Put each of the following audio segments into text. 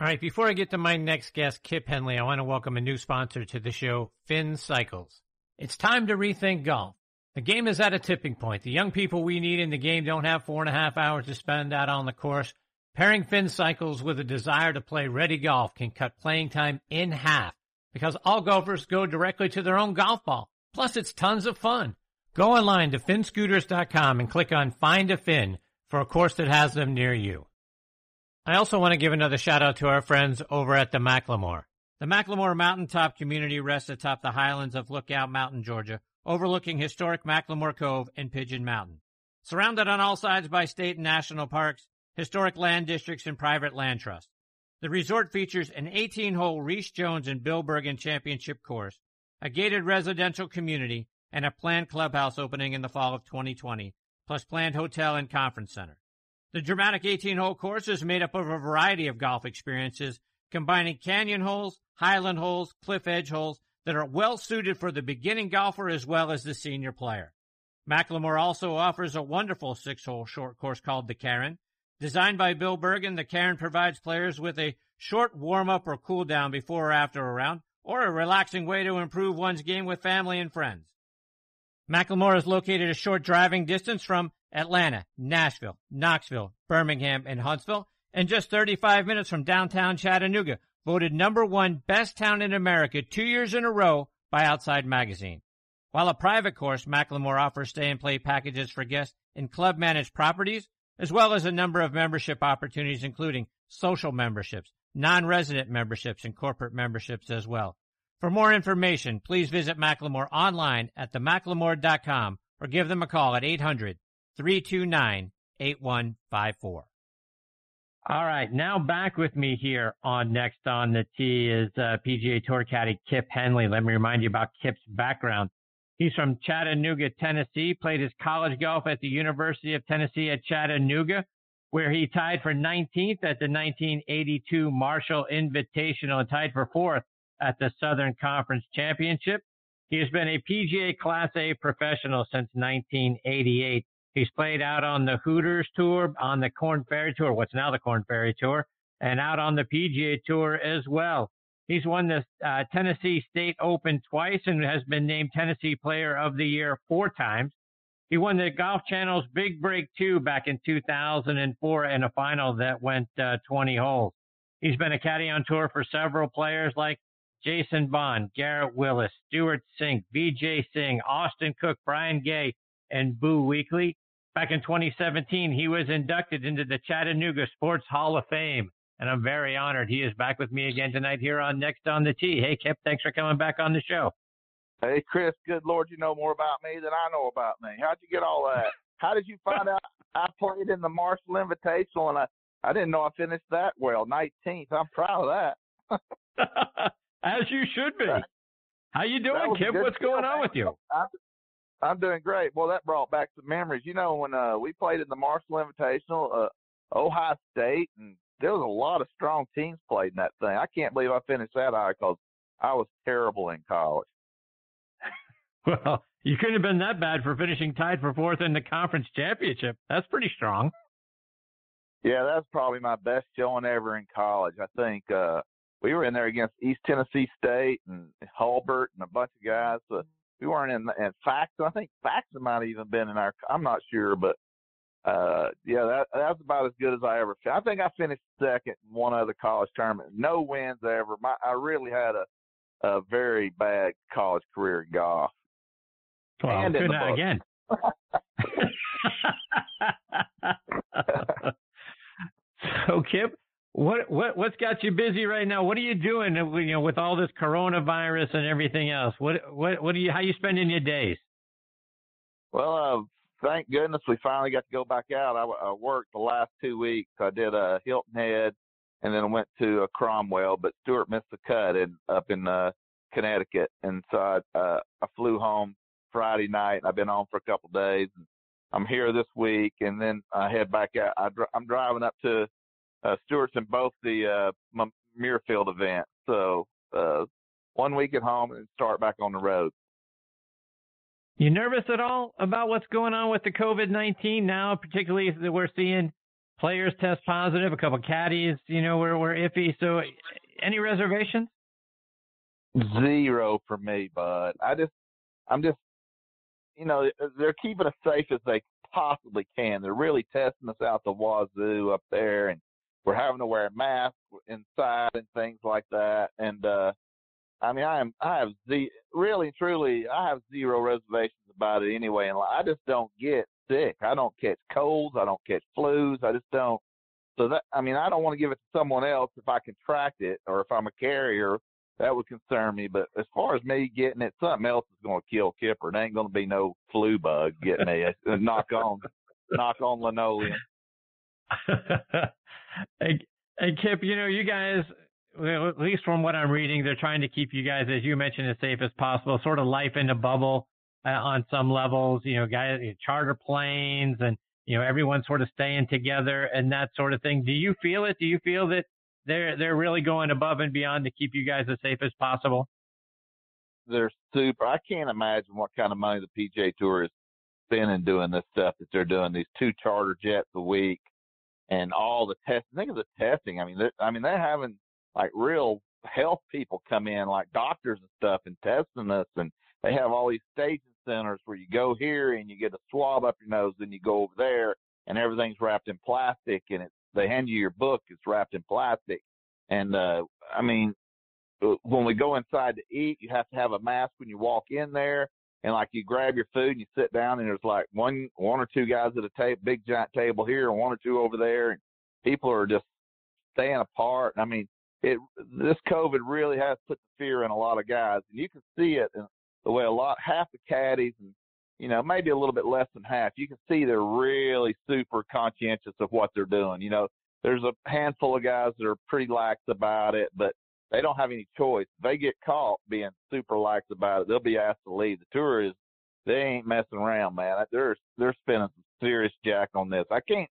All right, before I get to my next guest, Kip Henley, I want to welcome a new sponsor to the show, Finn Cycles. It's time to rethink golf. The game is at a tipping point. The young people we need in the game don't have four and a half hours to spend out on the course. Pairing Finn Cycles with a desire to play ready golf can cut playing time in half because all golfers go directly to their own golf ball. Plus, it's tons of fun. Go online to finnscooters.com and click on Find a Finn for a course that has them near you. I also want to give another shout out to our friends over at the McLemore. The McLemore Mountaintop community rests atop the highlands of Lookout Mountain, Georgia, overlooking historic McLemore Cove and Pigeon Mountain. Surrounded on all sides by state and national parks, historic land districts, and private land trusts. The resort features an 18-hole Rees Jones and Bill Bergin championship course, a gated residential community, and a planned clubhouse opening in the fall of 2020, plus planned hotel and conference center. The dramatic 18 hole course is made up of a variety of golf experiences, combining canyon holes, highland holes, cliff edge holes that are well suited for the beginning golfer as well as the senior player. McLemore also offers a wonderful six hole short course called the Cairn. Designed by Bill Bergin, the Cairn provides players with a short warm up or cool down before or after a round, or a relaxing way to improve one's game with family and friends. McLemore is located a short driving distance from Atlanta, Nashville, Knoxville, Birmingham, and Huntsville, and just 35 minutes from downtown Chattanooga, voted number one best town in America two years in a row by Outside Magazine. While a private course, McLemore offers stay and play packages for guests in club managed properties, as well as a number of membership opportunities, including social memberships, non-resident memberships, and corporate memberships as well. For more information, please visit McLemore online at themclemore.com or give them a call at 800 329 8154. All right, now back with me here on Next on the Tee is uh, PGA Tour caddy Kip Henley. Let me remind you about Kip's background. He's from Chattanooga, Tennessee, played his college golf at the University of Tennessee at Chattanooga, where he tied for 19th at the 1982 Marshall Invitational and tied for fourth at the Southern Conference Championship. He has been a PGA Class A professional since 1988 He's played out on the Hooters Tour, on the Korn Ferry Tour, what's now the Korn Ferry Tour, and out on the PGA Tour as well. He's won the uh, Tennessee State Open twice and has been named Tennessee Player of the Year four times. He won the Golf Channel's Big Break 2 back in 2004 in a final that went uh, 20 holes. He's been a caddy on tour for several players like Jason Bond, Garrett Willis, Stewart Cink, Vijay Singh, Austin Cook, Brian Gay, and Boo Weekley. Back in 2017, he was inducted into the Chattanooga Sports Hall of Fame. And I'm very honored he is back with me again tonight here on Next on the Tee. Hey, Kip, thanks for coming back on the show. Hey, Chris, good Lord, you know more about me than I know about me. How'd you get all that? How did you find out I played in the Marshall Invitational and I, I didn't know I finished that well, 19th. I'm proud of that. As you should be. How you doing, Kip? What's going on with you? I'm, I'm doing great. Well, that brought back some memories. You know, when uh, we played in the Marshall Invitational, uh, Ohio State, and there was a lot of strong teams played in that thing. I can't believe I finished that high because I was terrible in college. Well, you couldn't have been that bad for finishing tied for fourth in the conference championship. That's pretty strong. Yeah, that's probably my best showing ever in college. I think uh we were in there against East Tennessee State and Hulbert and a bunch of guys. Uh, we weren't in in Faxon. I think Faxon might have even been in our. I'm not sure, but uh, yeah, that that's about as good as I ever. I think I finished second in one other college tournament. No wins ever. My I really had a a very bad college career in golf. Well, and good night again. so, Kip, what what what's got you busy right now? What are you doing? You know, with all this coronavirus and everything else. What what what are you? How are you spending your days? Well, uh, thank goodness we finally got to go back out. I, I worked the last two weeks. I did a uh, Hilton Head and then went to a Cromwell. But Stewart missed the cut in up in uh, Connecticut, and so I, uh, I flew home Friday night. I've been on for a couple of days. I'm here this week, and then I head back out. I, I'm driving up to uh, Stewart's in both the uh, Muirfield event. So uh, one week at home and start back on the road. You nervous at all about what's going on with the COVID nineteen now, particularly that we're seeing players test positive, a couple caddies, you know, we're we're iffy. So, any reservations? Zero for me, bud. I just, I'm just, you know, they're keeping us safe as they possibly can. They're really testing us out the wazoo up there, and we're having to wear masks inside and things like that. And uh I mean, I am, I have the really, truly, I have zero reservations about it anyway. And I just don't get sick. I don't catch colds. I don't catch flus. I just don't. So that, I mean, I don't want to give it to someone else if I contract it or if I'm a carrier. That would concern me. But as far as me getting it, something else is going to kill Kipper. It ain't going to be no flu bug getting me. knock on, knock on linoleum. hey, Kip, you know, you guys at least from what I'm reading, they're trying to keep you guys, as you mentioned, as safe as possible. Sort of life in a bubble uh, on some levels. You know, guys, charter planes, and you know, everyone sort of staying together and that sort of thing. Do you feel it? Do you feel that they're they're really going above and beyond to keep you guys as safe as possible? They're super. I can't imagine what kind of money the PGA Tour is spending doing this stuff that they're doing. These two charter jets a week and all the testing. Think of the testing. I mean, I mean, they're having like real health people come in, like doctors and stuff, and testing us. And they have all these staging centers where you go here and you get a swab up your nose, then you go over there, and everything's wrapped in plastic, and it's they hand you your book, it's wrapped in plastic. And uh, I mean, uh, when we go inside to eat, you have to have a mask when you walk in there. And like you grab your food and you sit down, and there's like one, one or two guys at a table, big giant table here, and one or two over there, and people are just staying apart. I mean, it this COVID really has put the fear in a lot of guys, and you can see it in the way a lot half the caddies and you know maybe a little bit less than half. You can see they're really super conscientious of what they're doing. You know, there's a handful of guys that are pretty lax about it, but they don't have any choice. They get caught being super lax about it, they'll be asked to leave. The tour is they ain't messing around, man. They're they're spending some serious jack on this. I can't.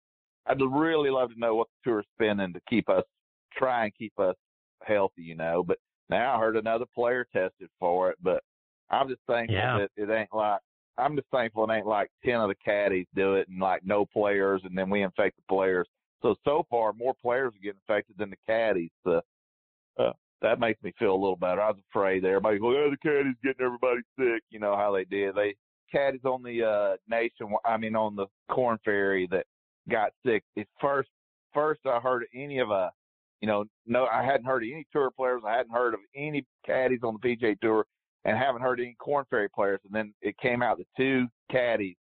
I'd really love to know what the tour's spending to keep us try and keep us healthy, you know. But now I heard another player tested for it. But I'm just thankful yeah. that it ain't like I'm just thankful it ain't like ten of the caddies do it and like no players and then we infect the players. So so far more players are getting infected than the caddies. So uh, that makes me feel a little better. I was afraid there. Everybody's like, oh, the caddies getting everybody sick. You know how they did. They caddies on the uh nation I mean on the Korn Ferry that got sick. It first first I heard of any of a you know, no, I hadn't heard of any tour players. I hadn't heard of any caddies on the PGA Tour, and haven't heard any Korn Ferry players. And then it came out that two caddies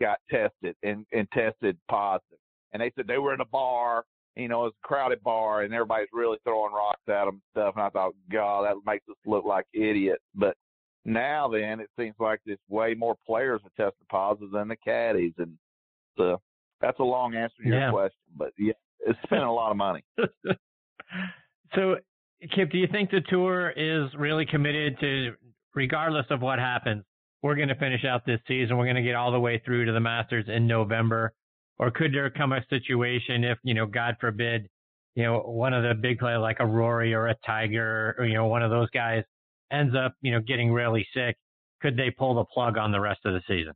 got tested and, and tested positive. And they said they were in a bar, you know, it's a crowded bar, and everybody's really throwing rocks at them and stuff. And I thought, God, that makes us look like idiots. But now then, it seems like there's way more players are tested positive than the caddies, and so that's a long answer to your yeah. question. But yeah, it's spending a lot of money. So, Kip, do you think the tour is really committed to, regardless of what happens, we're going to finish out this season, we're going to get all the way through to the Masters in November? Or could there come a situation if, you know, God forbid, you know, one of the big players like a Rory or a Tiger or, you know, one of those guys ends up, you know, getting really sick? Could they pull the plug on the rest of the season?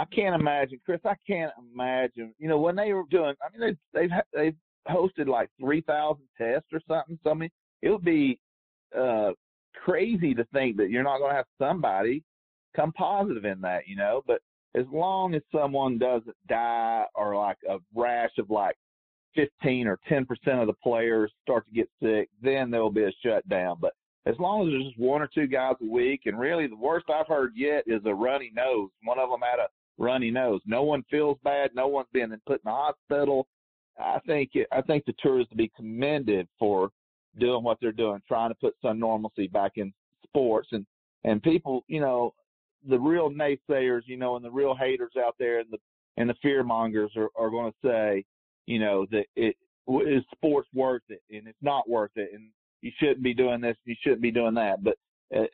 I can't imagine, Chris. I can't imagine. You know, when they were doing, I mean, they, they've they've hosted like 3,000 tests or something. So, I mean, it would be uh, crazy to think that you're not going to have somebody come positive in that, you know. But as long as someone doesn't die or like a rash of like 15 or 10 percent of the players start to get sick, then there will be a shutdown. But as long as there's just one or two guys a week, and really the worst I've heard yet is a runny nose. One of them had a runny nose. No one feels bad. No one's been put in the hospital. I think it, I think the tour is to be commended for doing what they're doing, trying to put some normalcy back in sports and and people, you know, the real naysayers, you know, and the real haters out there and the and the fear mongers are, are going to say, you know, that it is sports worth it, and it's not worth it, and you shouldn't be doing this, and you shouldn't be doing that. But uh,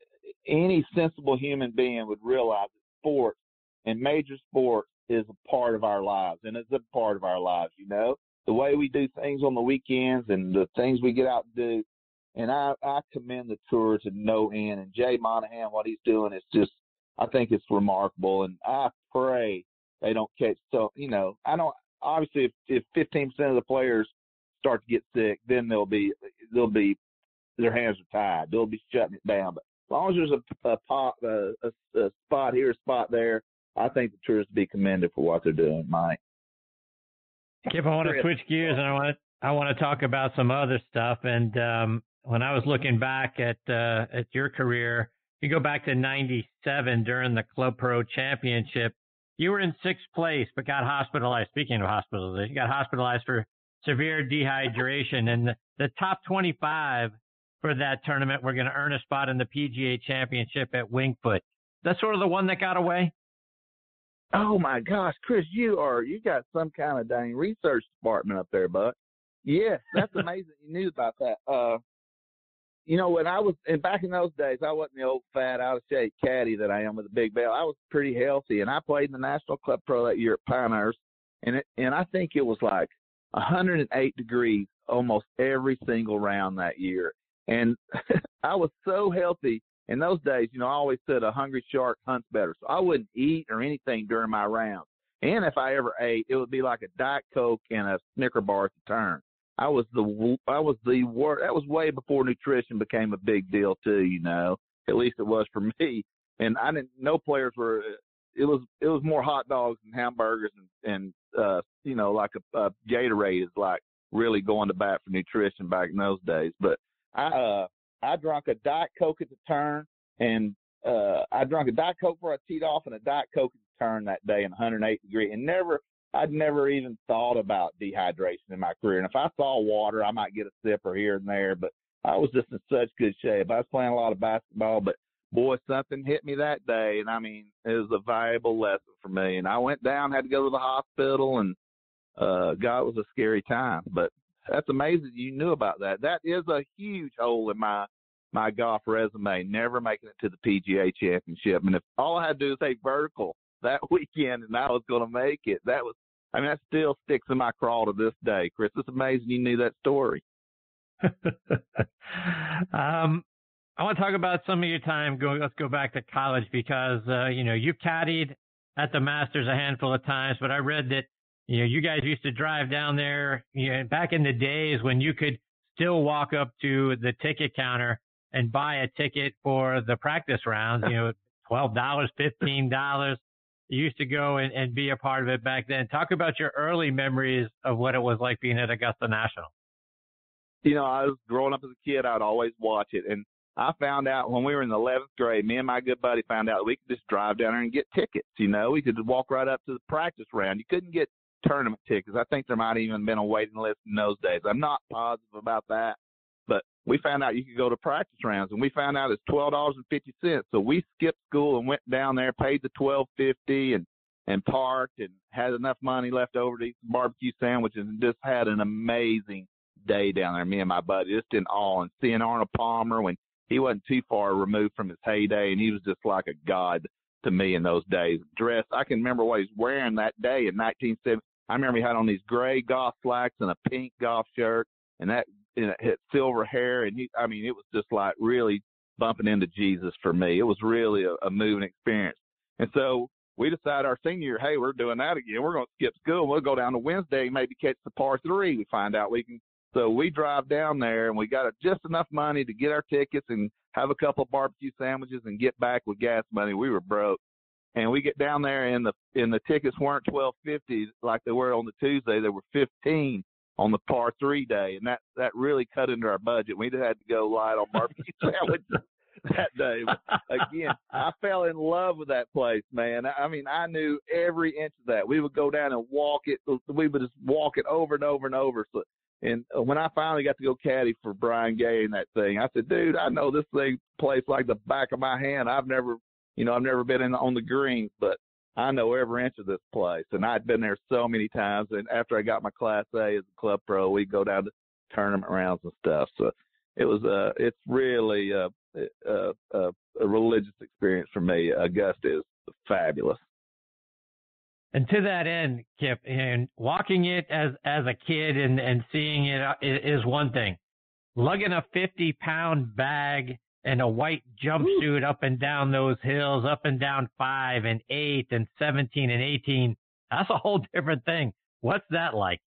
any sensible human being would realize that sports and major sports is a part of our lives, and it's a part of our lives. You know, the way we do things on the weekends and the things we get out and do. And I, I commend the tour to no end. And Jay Monahan, what he's doing is just, I think it's remarkable. And I pray they don't catch. So, you know, I don't, obviously if, if 15% of the players start to get sick, then they'll be, they'll be, their hands are tied. They'll be shutting it down. But as long as there's a, a, pot, a, a, a spot here, a spot there, I think the tour is to be commended for what they're doing, Mike. Kip, I want to switch gears and I want to, I want to talk about some other stuff. And um, when I was looking back at uh, at your career, you go back to '97 during the Club Pro Championship. You were in sixth place, but got hospitalized. Speaking of hospitalization, you got hospitalized for severe dehydration. And the, the top 25 for that tournament were going to earn a spot in the PGA Championship at Wingfoot. That's sort of the one that got away. Oh my gosh, Chris, you are you got some kind of dang research department up there, bud. Yes, that's amazing. you knew about that. Uh, you know, when I was and back in those days, I wasn't the old fat out of shape caddy that I am with a big belt. I was pretty healthy, and I played in the National Club Pro that year at Pinehurst, and it, and I think it was like 108 degrees almost every single round that year, and I was so healthy in those days, you know, I always said a hungry shark hunts better. So I wouldn't eat or anything during my rounds. And if I ever ate, it would be like a Diet Coke and a Snicker bar at the turn. I was the I was the worst. That was way before nutrition became a big deal too. You know, at least it was for me. And I didn't. No players were. It was it was more hot dogs and hamburgers and and uh you know like a, a Gatorade is like really going to bat for nutrition back in those days. But I uh I drank a Diet Coke at the turn, and uh, I drank a Diet Coke before I teed off and a Diet Coke at the turn that day in 108 degree, and never, I'd never even thought about dehydration in my career. And if I saw water, I might get a sipper here and there, but I was just in such good shape. I was playing a lot of basketball, but boy, something hit me that day, and I mean, it was a valuable lesson for me. And I went down, had to go to the hospital, and uh, God, it was a scary time, but that's amazing you knew about that. That is a huge hole in my my golf resume, never making it to the PGA championship. And if all I had to do was take vertical that weekend and I was gonna make it, that was I mean that still sticks in my craw to this day. Chris, it's amazing you knew that story. um I want to talk about some of your time. Go, let's go back to college because uh, you know you caddied at the Masters a handful of times, but I read that you know, you guys used to drive down there you know, back in the days when you could still walk up to the ticket counter and buy a ticket for the practice rounds, you know, twelve dollars, fifteen dollars. Used to go and, and be a part of it back then. Talk about your early memories of what it was like being at Augusta National. You know, I was growing up as a kid, I'd always watch it. And I found out when we were in the 11th grade, me and my good buddy found out we could just drive down there and get tickets. You know, we could just walk right up to the practice round. You couldn't get tournament tickets. I think there might have even been a waiting list in those days. I'm not positive about that, we found out you could go to practice rounds, and we found out it's twelve dollars and fifty cents. So we skipped school and went down there, paid the twelve fifty, and and parked, and had enough money left over to eat some barbecue sandwiches, and just had an amazing day down there. Me and my buddy, just in awe, and seeing Arnold Palmer when he wasn't too far removed from his heyday, and he was just like a god to me in those days. Dressed, I can remember what he was wearing that day in 1970. I remember he had on these gray golf slacks and a pink golf shirt, and that and it had silver hair, and he, I mean, it was just like really bumping into Jesus for me. It was really a, a moving experience, and so we decided our senior year, hey, we're doing that again. We're going to skip school. We'll go down to Wednesday, maybe catch the par three. We find out we can. So we drive down there, and we got uh, just enough money to get our tickets and have a couple of barbecue sandwiches and get back with gas money. We were broke, and we get down there and the and the tickets weren't twelve fifty like they were on the Tuesday. They were fifteen on the par three day, and that that really cut into our budget. We had to go light on barbecue sandwiches that day. But again, I fell in love with that place, man. I mean, I knew every inch of that. We would go down and walk it. We would just walk it over and over and over. So, and uh, when I finally got to go caddy for Brian Gay and that thing, I said, "Dude, I know this thing place like the back of my hand. I've never you know, I've never been in on the greens, but I know every inch of this place, and I'd been there so many times. And after I got my Class A as a club pro, we'd go down to tournament rounds and stuff. So it was uh, it's really uh, a, a, a religious experience for me. Augusta is fabulous. And to that end, Kip, and walking it as as a kid and and seeing it uh, is one thing. Lugging a 50 pound bag and a white jumpsuit up and down those hills, up and down five and eight and 17 and 18. That's a whole different thing. What's that like?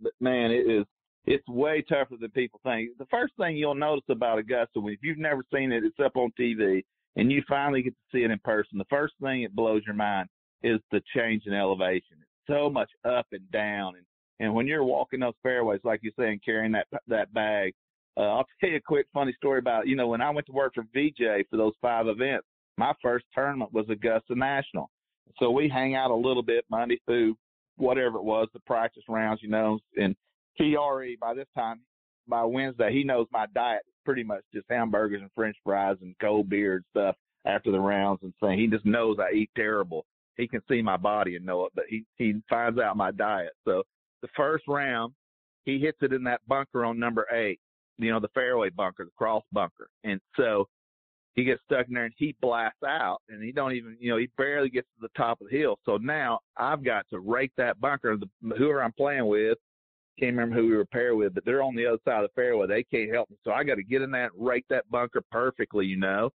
But man, it is. It's way tougher than people think. The first thing you'll notice about Augusta, if you've never seen it, it's up on TV, and you finally get to see it in person. The first thing that blows your mind is the change in elevation. It's so much up and down, and and when you're walking those fairways, like you're saying, carrying that that bag, uh, I'll tell you a quick funny story about, you know, when I went to work for VJ for those five events, my first tournament was Augusta National. So we hang out a little bit Monday through whatever it was, the practice rounds, you know, and TRE by this time, by Wednesday, he knows my diet pretty much just hamburgers and french fries and cold beer and stuff after the rounds and saying he just knows I eat terrible. He can see my body and know it, but he, he finds out my diet. So the first round, he hits it in that bunker on number eight you know, the fairway bunker, the cross bunker. And so he gets stuck in there and he blasts out and he don't even, you know, he barely gets to the top of the hill. So now I've got to rake that bunker. The, whoever I'm playing with, can't remember who we were paired with, but they're on the other side of the fairway. They can't help me. So I got to get in that rake that bunker perfectly, you know.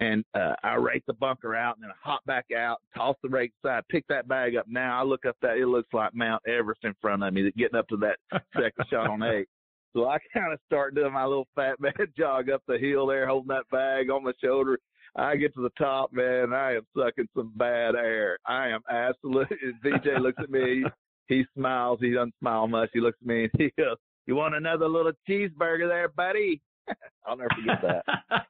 And uh, I rake the bunker out and then I hop back out, toss the rake aside, pick that bag up. Now I look up that, it looks like Mount Everest in front of me, getting up to that second shot on eight. So I kind of start doing my little fat man jog up the hill there, holding that bag on my shoulder. I get to the top, man. I am sucking some bad air. I am absolutely. VJ looks at me. He smiles. He doesn't smile much. He looks at me and he goes, "You want another little cheeseburger there, buddy?" I'll never forget that.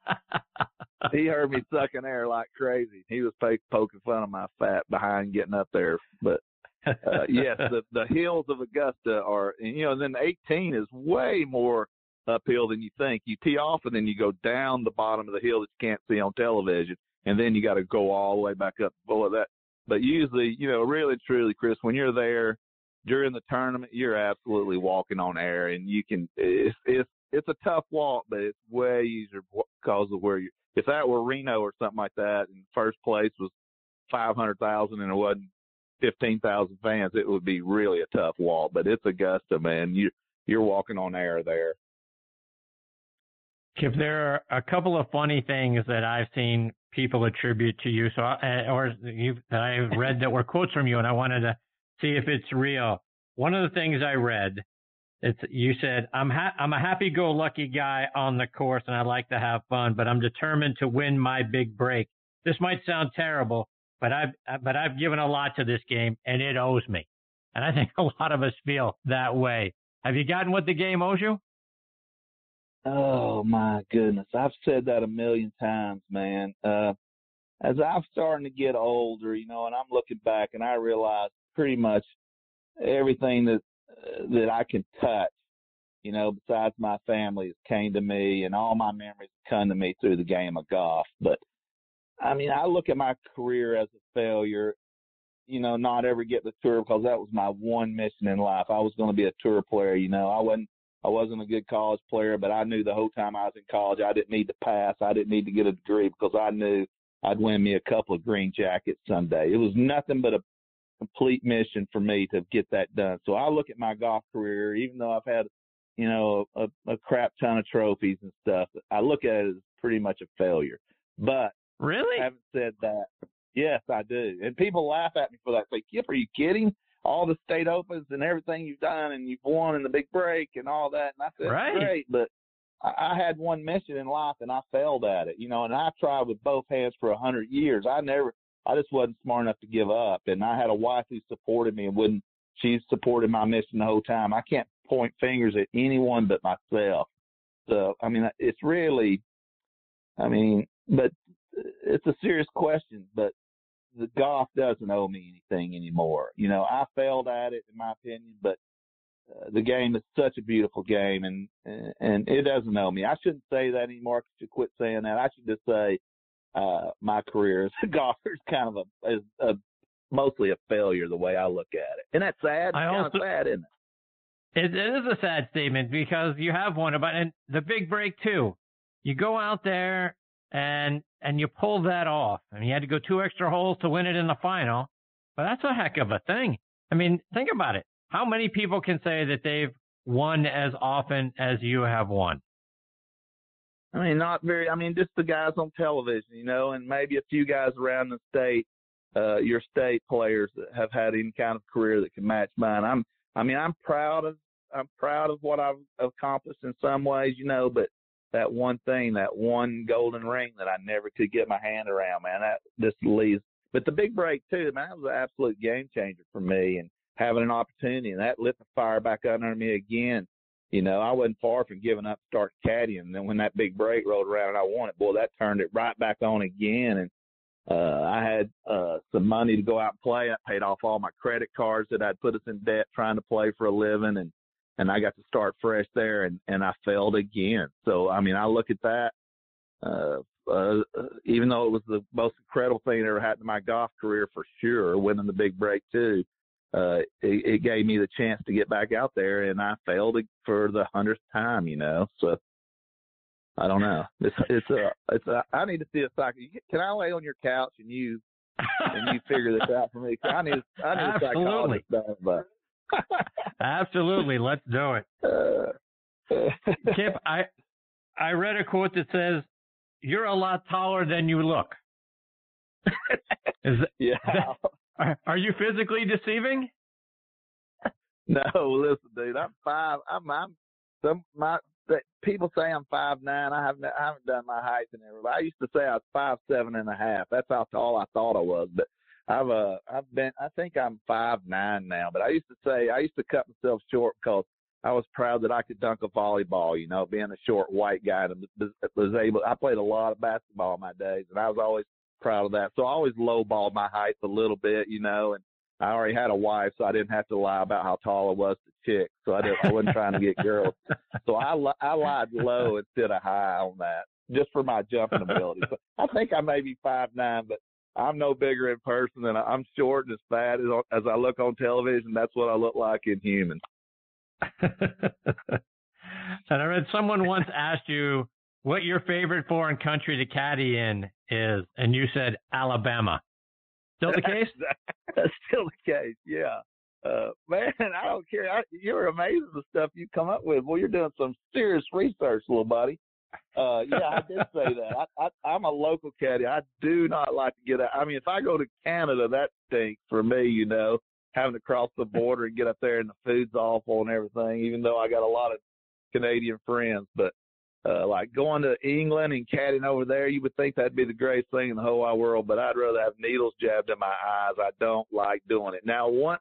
he heard me sucking air like crazy. He was poking fun of my fat behind getting up there, but uh, yes, the the hills of Augusta are, you know, and then 18 is way more uphill than you think. You tee off and then you go down the bottom of the hill that you can't see on television, and then you got to go all the way back up below that. But usually, you know, really truly, Chris, when you're there during the tournament, you're absolutely walking on air, and you can. It's it's it's a tough walk, but it's way easier because of where you. If that were Reno or something like that, and first place was five hundred thousand, and it wasn't fifteen thousand fans, it would be really a tough walk. But it's Augusta, man. You you're walking on air there. Kip, there are a couple of funny things that I've seen people attribute to you, so I, or you that I've read that were quotes from you, and I wanted to see if it's real. One of the things I read, it's you said I'm ha- I'm a happy-go-lucky guy on the course, and I like to have fun, but I'm determined to win my big break. This might sound terrible, but I've but I've given a lot to this game, and it owes me. And I think a lot of us feel that way. Have you gotten what the game owes you? Oh my goodness, I've said that a million times, man. Uh, as I'm starting to get older, you know, and I'm looking back, and I realize pretty much everything that uh, that I can touch, you know, besides my family, has came to me, and all my memories come to me through the game of golf. But I mean, I look at my career as a failure, you know, not ever get the tour because that was my one mission in life. I was going to be a tour player, you know. I wasn't I wasn't a good college player, but I knew the whole time I was in college I didn't need to pass. I didn't need to get a degree because I knew I'd win me a couple of green jackets someday. It was nothing but a complete mission for me to get that done. So I look at my golf career, even though I've had, you know, a, a crap ton of trophies and stuff, I look at it as pretty much a failure. But Really? I haven't said that. Yes, I do. And people laugh at me for that. Say, Kip, are you kidding? All the state opens and everything you've done and you've won in the big break and all that. And I said, right. great, but I, I had one mission in life and I failed at it, you know, and I tried with both hands for a hundred years. I never, I just wasn't smart enough to give up. And I had a wife who supported me and wouldn't, she supported my mission the whole time. I can't point fingers at anyone but myself. So, I mean, it's really, I mean, but it's a serious question, but the golf doesn't owe me anything anymore. You know, I failed at it in my opinion, but uh, the game is such a beautiful game, and and it doesn't owe me. I shouldn't say that anymore. I should quit saying that. I should just say uh, my career as a golfer is kind of a, is a mostly a failure the way I look at it, and that's sad. I kind of sad, isn't it? it? It is a sad statement because you have one about and the big break too. You go out there and and you pull that off, and you had to go two extra holes to win it in the final. But that's a heck of a thing. I mean, think about it. How many people can say that they've won as often as you have won? I mean, not very. I mean, just the guys on television, you know, and maybe a few guys around the state, uh, your state players that have had any kind of career that can match mine. I'm, I mean, I'm proud of, I'm proud of what I've accomplished in some ways, you know, but that one thing, that one golden ring that I never could get my hand around, man, that just leaves. But the big break too, man, that was an absolute game changer for me, and having an opportunity, and that lit the fire back under me again you know, I wasn't far from giving up start caddying. And then when that big break rolled around and I won it, boy, that turned it right back on again. And uh, I had uh, some money to go out and play. I paid off all my credit cards that I'd put us in debt trying to play for a living, and and I got to start fresh there. And and I failed again. So I mean, I look at that. Uh, uh, even though it was the most incredible thing that ever happened to my golf career for sure, winning the big break too uh, it, it gave me the chance to get back out there, and I failed for the hundredth time. You know, so I don't know. It's it's a it's a. I need to see a psych. Can I lay on your couch and you and you figure this out for me? I need I need Absolutely. a psychologist done, but. Absolutely, let's do it. Uh, Kip, I I read a quote that says, "You're a lot taller than you look." Is that, yeah. Are, are you physically deceiving? No, listen, dude. I'm five. I'm. I'm. Some my people say I'm five nine. I haven't. I haven't done my height and everything. I used to say I was five seven and a half. That's how tall I thought I was. But I've. Uh. I've been. I think I'm five nine now. But I used to say I used to cut myself short because I was proud that I could dunk a volleyball. You know, being a short white guy and was able. I played a lot of basketball in my days, and I was always proud of that. So I always lowballed my height a little bit, you know, and I already had a wife, so I didn't have to lie about how tall I was to chicks. So I didn't, I wasn't trying to get girls. So I I lied low instead of high on that, just for my jumping ability. So I think I may be five nine, but I'm no bigger in person, and I'm short and as fat as as I look on television. That's what I look like in human. and I read someone once asked you what your favorite foreign country to caddy in is, and you said Alabama. Still the case? That's still the case. Yeah. Uh, man, I don't care. I, you're amazing the stuff you come up with. Well, you're doing some serious research, little buddy. Uh, yeah, I did say that. I, I, I'm a local caddy. I do not like to get out. I mean, if I go to Canada, that stinks for me. You know, having to cross the border and get up there, and the food's awful and everything. Even though I got a lot of Canadian friends, but uh, like going to England and caddying over there, you would think that'd be the greatest thing in the whole wide world. But I'd rather have needles jabbed in my eyes. I don't like doing it. Now, once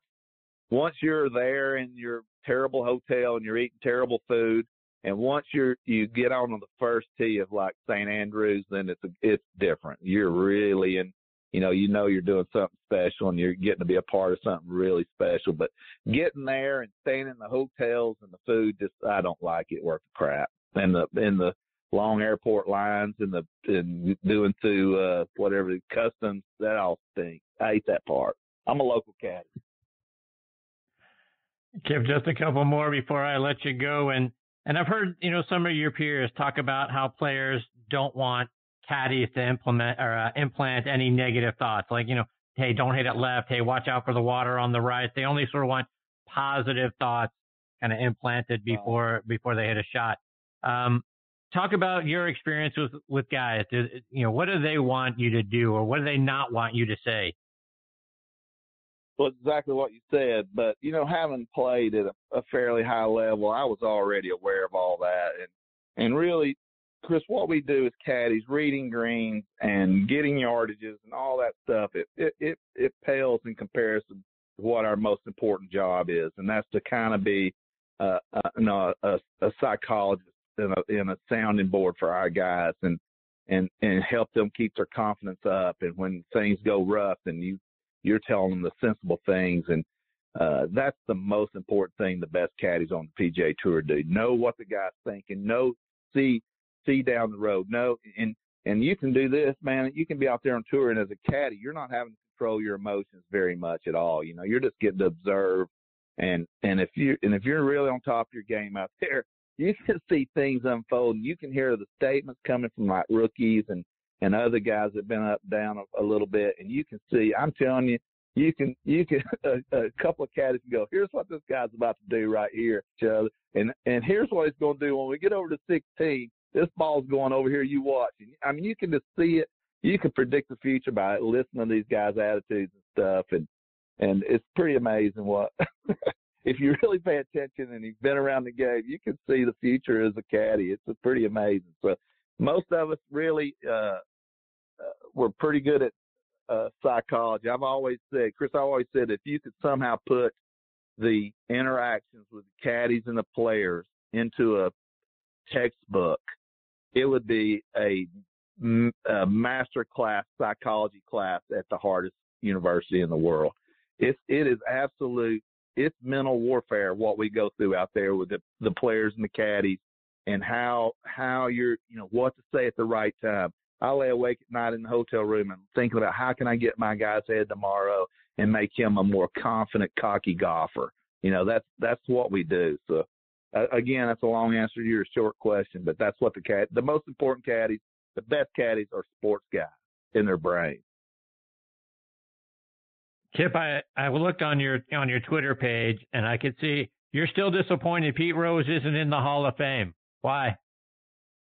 once you're there in your terrible hotel and you're eating terrible food, and once you're you get on the first tee of like St. Andrews, then it's a, it's different. You're really in, you know, you know you're doing something special and you're getting to be a part of something really special. But getting there and staying in the hotels and the food, just I don't like it. Worth the crap and the in the long airport lines and the and doing to uh whatever the customs that all stinks. I hate that part. I'm a local caddy. Kip, just a couple more before I let you go. And and I've heard you know some of your peers talk about how players don't want caddies to implement or uh, implant any negative thoughts, like you know, hey, don't hit it left. Hey, watch out for the water on the right. They only sort of want positive thoughts kind of implanted before wow. before they hit a shot. Um, talk about your experience with with guys. You know, what do they want you to do, or what do they not want you to say? Well, exactly what you said, but you know, having played at a, a fairly high level, I was already aware of all that, and and really, Chris, what we do as caddies, reading greens and getting yardages and all that stuff, it it it, it pales in comparison to what our most important job is, and that's to kind of be uh, uh, you know, a, a psychologist in a, in a sounding board for our guys and and and help them keep their confidence up. And when things go rough, and you you're telling them the sensible things, and uh, that's the most important thing the best caddies on the PGA Tour do. Know what the guy's thinking. Know see see down the road. Know and and you can do this, man. You can be out there on tour, and as a caddy, you're not having to control your emotions very much at all. You know, you're just getting to observe and and if you and if you're really on top of your game out there, you can see things unfold. You can hear the statements coming from like rookies and and other guys that've been up down a, a little bit, and you can see. I'm telling you, you can you can a, a couple of caddies can go. Here's what this guy's about to do right here, Joe, and and here's what he's going to do when we get over to 16. This ball's going over here. You watch. I mean, you can just see it. You can predict the future by listening to these guys' attitudes and stuff, and and it's pretty amazing what if you really pay attention and you've been around the game, you can see the future as a caddy. It's pretty amazing. So most of us really uh, we're pretty good at uh, psychology. I've always said, Chris, I always said, if you could somehow put the interactions with the caddies and the players into a textbook, it would be a, a master class psychology class at the hardest university in the world. It's it is absolute. It's mental warfare what we go through out there with the the players and the caddies, and how how you're you know what to say at the right time. I lay awake at night in the hotel room and thinking about how can I get my guy's head tomorrow and make him a more confident, cocky golfer. You know, that's that's what we do. So uh, again, that's a long answer to your short question, but that's what the cat, the most important caddies, the best caddies are sports guys in their brain. Kip, I, I looked on your on your Twitter page and I could see you're still disappointed Pete Rose isn't in the Hall of Fame. Why?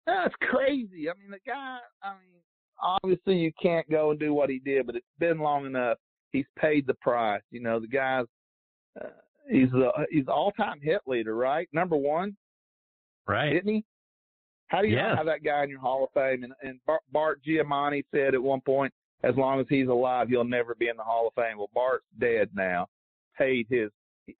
That's crazy. I mean, the guy. I mean, obviously you can't go and do what he did, but it's been long enough. He's paid the price. You know, the guy's uh, he's the he's all time hit leader, right? Number one, right? Isn't he? How do you yes. not have that guy in your Hall of Fame? And, and Bart Giamatti said at one point, as long as he's alive, he'll never be in the Hall of Fame. Well, Bart's dead now. Paid his.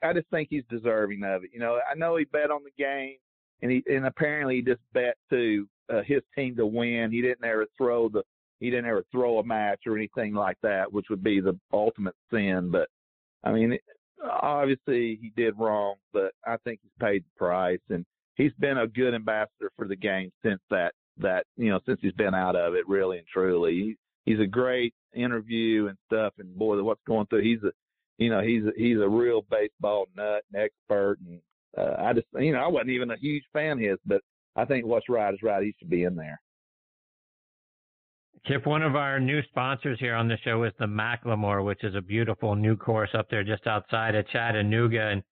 I just think he's deserving of it. You know, I know he bet on the game, and he and apparently he just bet to uh, his team to win. He didn't ever throw the. He didn't ever throw a match or anything like that, which would be the ultimate sin. But I mean, obviously he did wrong, but I think he's paid the price, and he's been a good ambassador for the game since that that you know since he's been out of it, really and truly he's a great interview and stuff. And boy, what's going through, he's a, you know, he's a, he's a real baseball nut and expert. And uh, I just, you know, I wasn't even a huge fan of his, but I think what's right is right. He should be in there. Kip, one of our new sponsors here on the show is the McLemore, which is a beautiful new course up there just outside of Chattanooga. And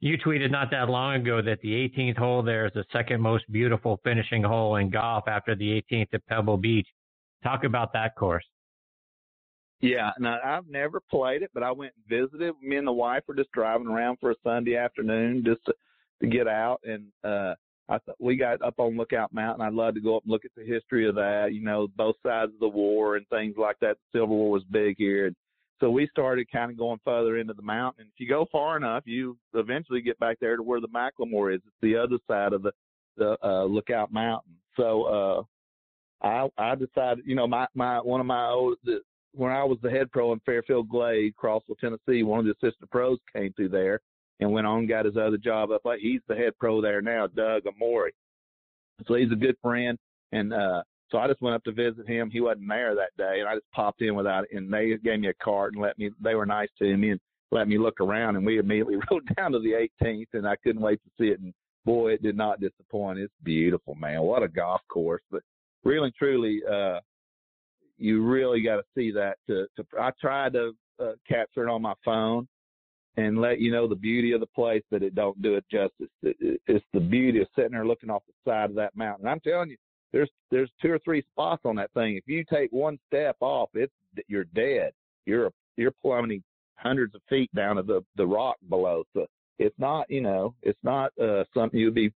you tweeted not that long ago that the 18th hole there is the second most beautiful finishing hole in golf after the 18th at Pebble Beach. Talk about that course. Yeah, now I've never played it, but I went and visited. Me and the wife were just driving around for a Sunday afternoon just to, to get out, and uh, I thought we got up on Lookout Mountain. I'd love to go up and look at the history of that. You know, both sides of the war and things like that. The Civil War was big here, and so we started kind of going further into the mountain. And if you go far enough, you eventually get back there to where the McLemore is. It's the other side of the the uh, Lookout Mountain. So uh, I I decided, you know, my my one of my old when I was the head pro in Fairfield Glade, Crossville, Tennessee, one of the assistant pros came through there and went on got his other job up. He's the head pro there now, Doug Amore. So he's a good friend, and uh so I just went up to visit him. He wasn't there that day, and I just popped in without it. And they gave me a cart and let me. They were nice to me and let me look around. And we immediately rode down to the 18th, and I couldn't wait to see it. And boy, it did not disappoint. It's beautiful, man. What a golf course! But really truly, uh, you really got to see that. To, to I tried to uh, capture it on my phone and let you know the beauty of the place, but it don't do it justice. It, it's the beauty of sitting there looking off the side of that mountain. I'm telling you, there's there's two or three spots on that thing. If you take one step off, it's you're dead. You're you're plummeting hundreds of feet down to the the rock below. So it's not you know it's not uh, something you'd be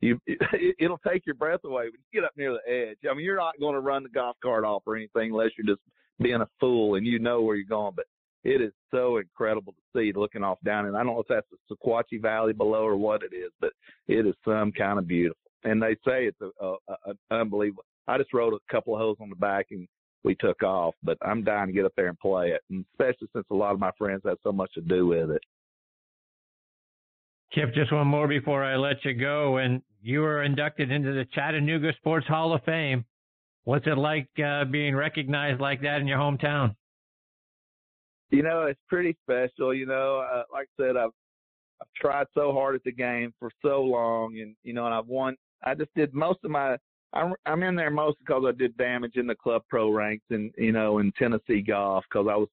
you it'll take your breath away when you get up near the edge. I mean, you're not going to run the golf cart off or anything unless you're just being a fool and you know where you're going. But it is so incredible to see looking off down. And I don't know if that's the Sequatchie Valley below or what it is, but it is some kind of beautiful. And they say it's a, a, a unbelievable. I just rode a couple of holes on the back and we took off, but I'm dying to get up there and play it, and especially since a lot of my friends have so much to do with it. Kip, just one more before I let you go. And you were inducted into the Chattanooga Sports Hall of Fame. What's it like uh, being recognized like that in your hometown? You know, it's pretty special. You know, uh, like I said, I've I've tried so hard at the game for so long, and you know, and I've won. I just did most of my. I'm I'm in there mostly because I did damage in the club pro ranks, and you know, in Tennessee golf because I was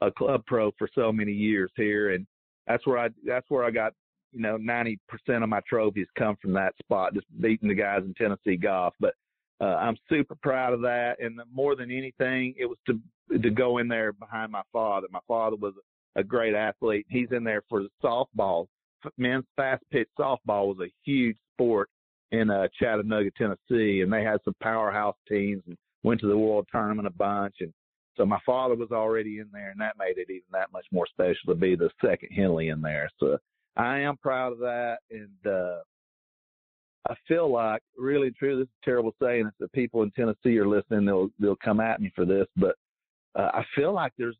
a club pro for so many years here, and that's where I that's where I got you know ninety percent of my trophies come from that spot, just beating the guys in Tennessee golf. But uh, I'm super proud of that, and more than anything, it was to to go in there behind my father. My father was a great athlete. He's in there for the softball. Men's fast pitch softball was a huge sport in uh, Chattanooga, Tennessee, and they had some powerhouse teams and went to the world tournament a bunch. And so my father was already in there, and that made it even that much more special to be the second Henley in there. So I am proud of that, and uh, I feel like really true. this is terrible saying. If the people in Tennessee are listening, they'll they'll come at me for this, but uh, I feel like there's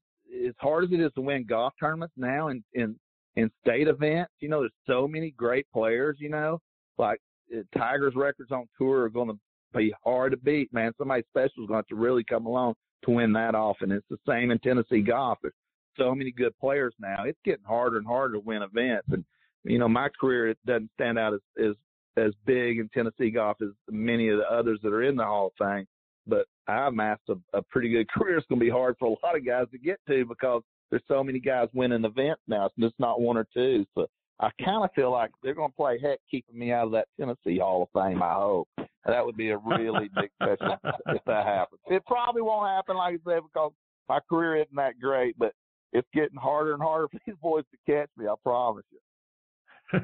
as hard as it is to win golf tournaments now in in in state events. You know, there's so many great players. You know, like uh, Tiger's records on tour are going to be hard to beat. Man, somebody special is going to have to really come along to win that often. It's the same in Tennessee golf. There's so many good players now. It's getting harder and harder to win events. And you know, my career doesn't stand out as as as big in Tennessee golf as many of the others that are in the Hall of Fame. But I amassed a, a pretty good career. It's going to be hard for a lot of guys to get to because there's so many guys winning events now. It's just not one or two. So I kind of feel like they're going to play heck keeping me out of that Tennessee Hall of Fame. I hope that would be a really big special if that happens. It probably won't happen, like I said, because my career isn't that great. But it's getting harder and harder for these boys to catch me. I promise you.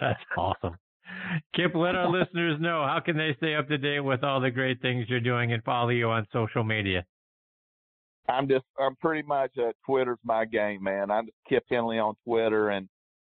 That's awesome. Kip, let our listeners know how can they stay up to date with all the great things you're doing and follow you on social media. I'm just I'm pretty much uh, Twitter's my game, man. I'm just Kip Henley on Twitter, and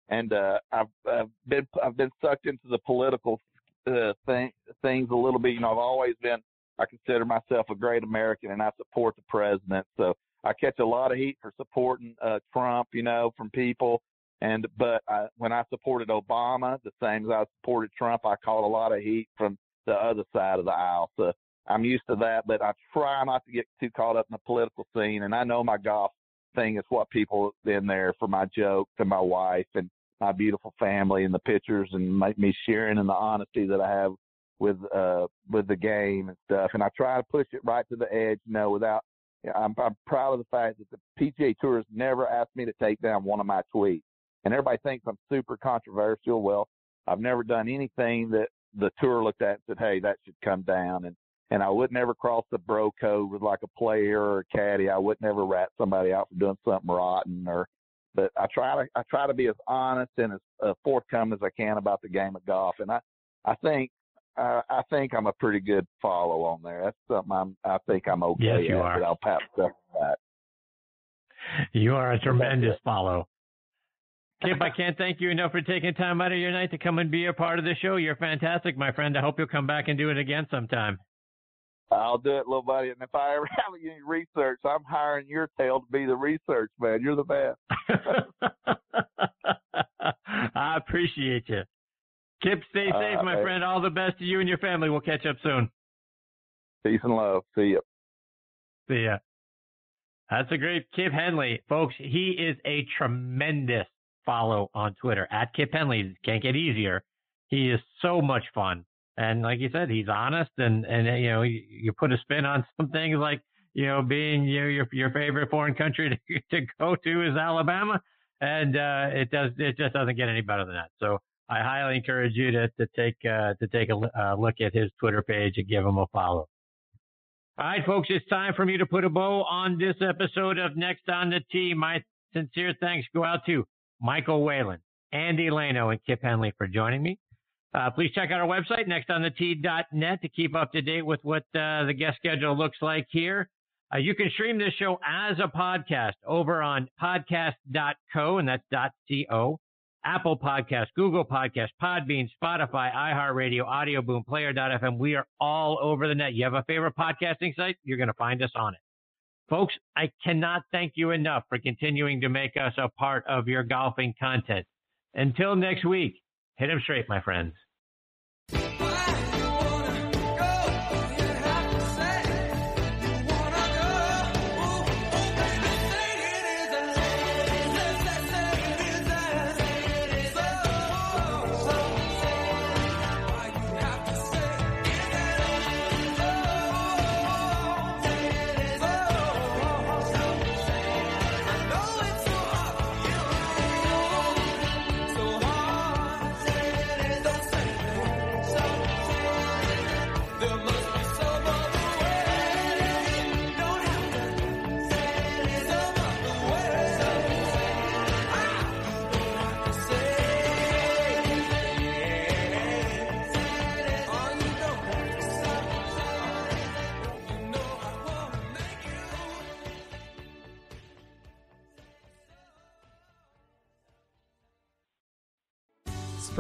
and uh, I've, I've been I've been sucked into the political uh, thing, things a little bit. You know, I've always been I consider myself a great American, and I support the president. So I catch a lot of heat for supporting uh, Trump, you know, from people. And but I, when I supported Obama, the same as I supported Trump, I caught a lot of heat from the other side of the aisle. So I'm used to that, but I try not to get too caught up in the political scene. And I know my golf thing is what people in there for my jokes and my wife and my beautiful family and the pictures and my, me sharing and the honesty that I have with uh with the game and stuff. And I try to push it right to the edge, you know, without. I'm I'm proud of the fact that the PGA Tour has never asked me to take down one of my tweets and everybody thinks I'm super controversial. Well, I've never done anything that the tour looked at and said, "Hey, that should come down." And and I would never cross the bro code with like a player or a caddy. I would never rat somebody out for doing something rotten or. But I try to I try to be as honest and as uh, forthcoming as I can about the game of golf, and I I think uh, I think I'm a pretty good follow on there. That's something I'm I think I'm okay. Yes, you at, are. I'll pat that. You are a tremendous follow. Kip, I can't thank you enough for taking time out of your night to come and be a part of the show. You're fantastic, my friend. I hope you'll come back and do it again sometime. I'll do it, little buddy. And if I ever have any research, I'm hiring your tail to be the research man. You're the best. I appreciate you. Kip, stay safe, uh, my hey. friend. All the best to you and your family. We'll catch up soon. Peace and love. See ya. See ya. That's a great Kip Henley. Folks, he is a tremendous follow on Twitter at Kip Henley. Can't get easier. He is so much fun. And like you said, he's honest and, and, you know, you, put a spin on some things like, you know, being you know, your, your favorite foreign country to, to go to is Alabama. And, uh, it does, it just doesn't get any better than that. So I highly encourage you to, to take, uh, to take a uh, look at his Twitter page and give him a follow. All right, folks, it's time for me to put a bow on this episode of Next on the Tee. My sincere thanks go out to Michael Whalen, Andy Lano, and Kip Henley for joining me. Uh, please check out our website, nextonthetee.net, to keep up to date with what uh, the guest schedule looks like here. Uh, you can stream this show as a podcast over on podcast.co, and that's .co, Apple Podcast, Google Podcast, Podbean, Spotify, iHeartRadio, Audio Boom, Player.fm. We are all over the net. You have a favorite podcasting site? You're going to find us on it. Folks, I cannot thank you enough for continuing to make us a part of your golfing content. Until next week, hit 'em straight, my friends.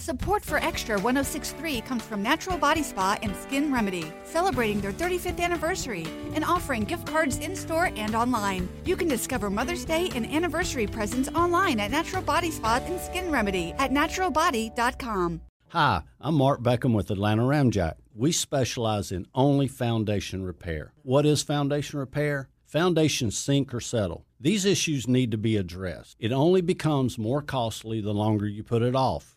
Support for Extra 1063 comes from Natural Body Spa and Skin Remedy, celebrating their 35th anniversary and offering gift cards in store and online. You can discover Mother's Day and anniversary presents online at Natural Body Spa and Skin Remedy at naturalbody.com. Hi, I'm Mark Beckham with Atlanta Ramjack. We specialize in only foundation repair. What is foundation repair? Foundations sink or settle. These issues need to be addressed. It only becomes more costly the longer you put it off.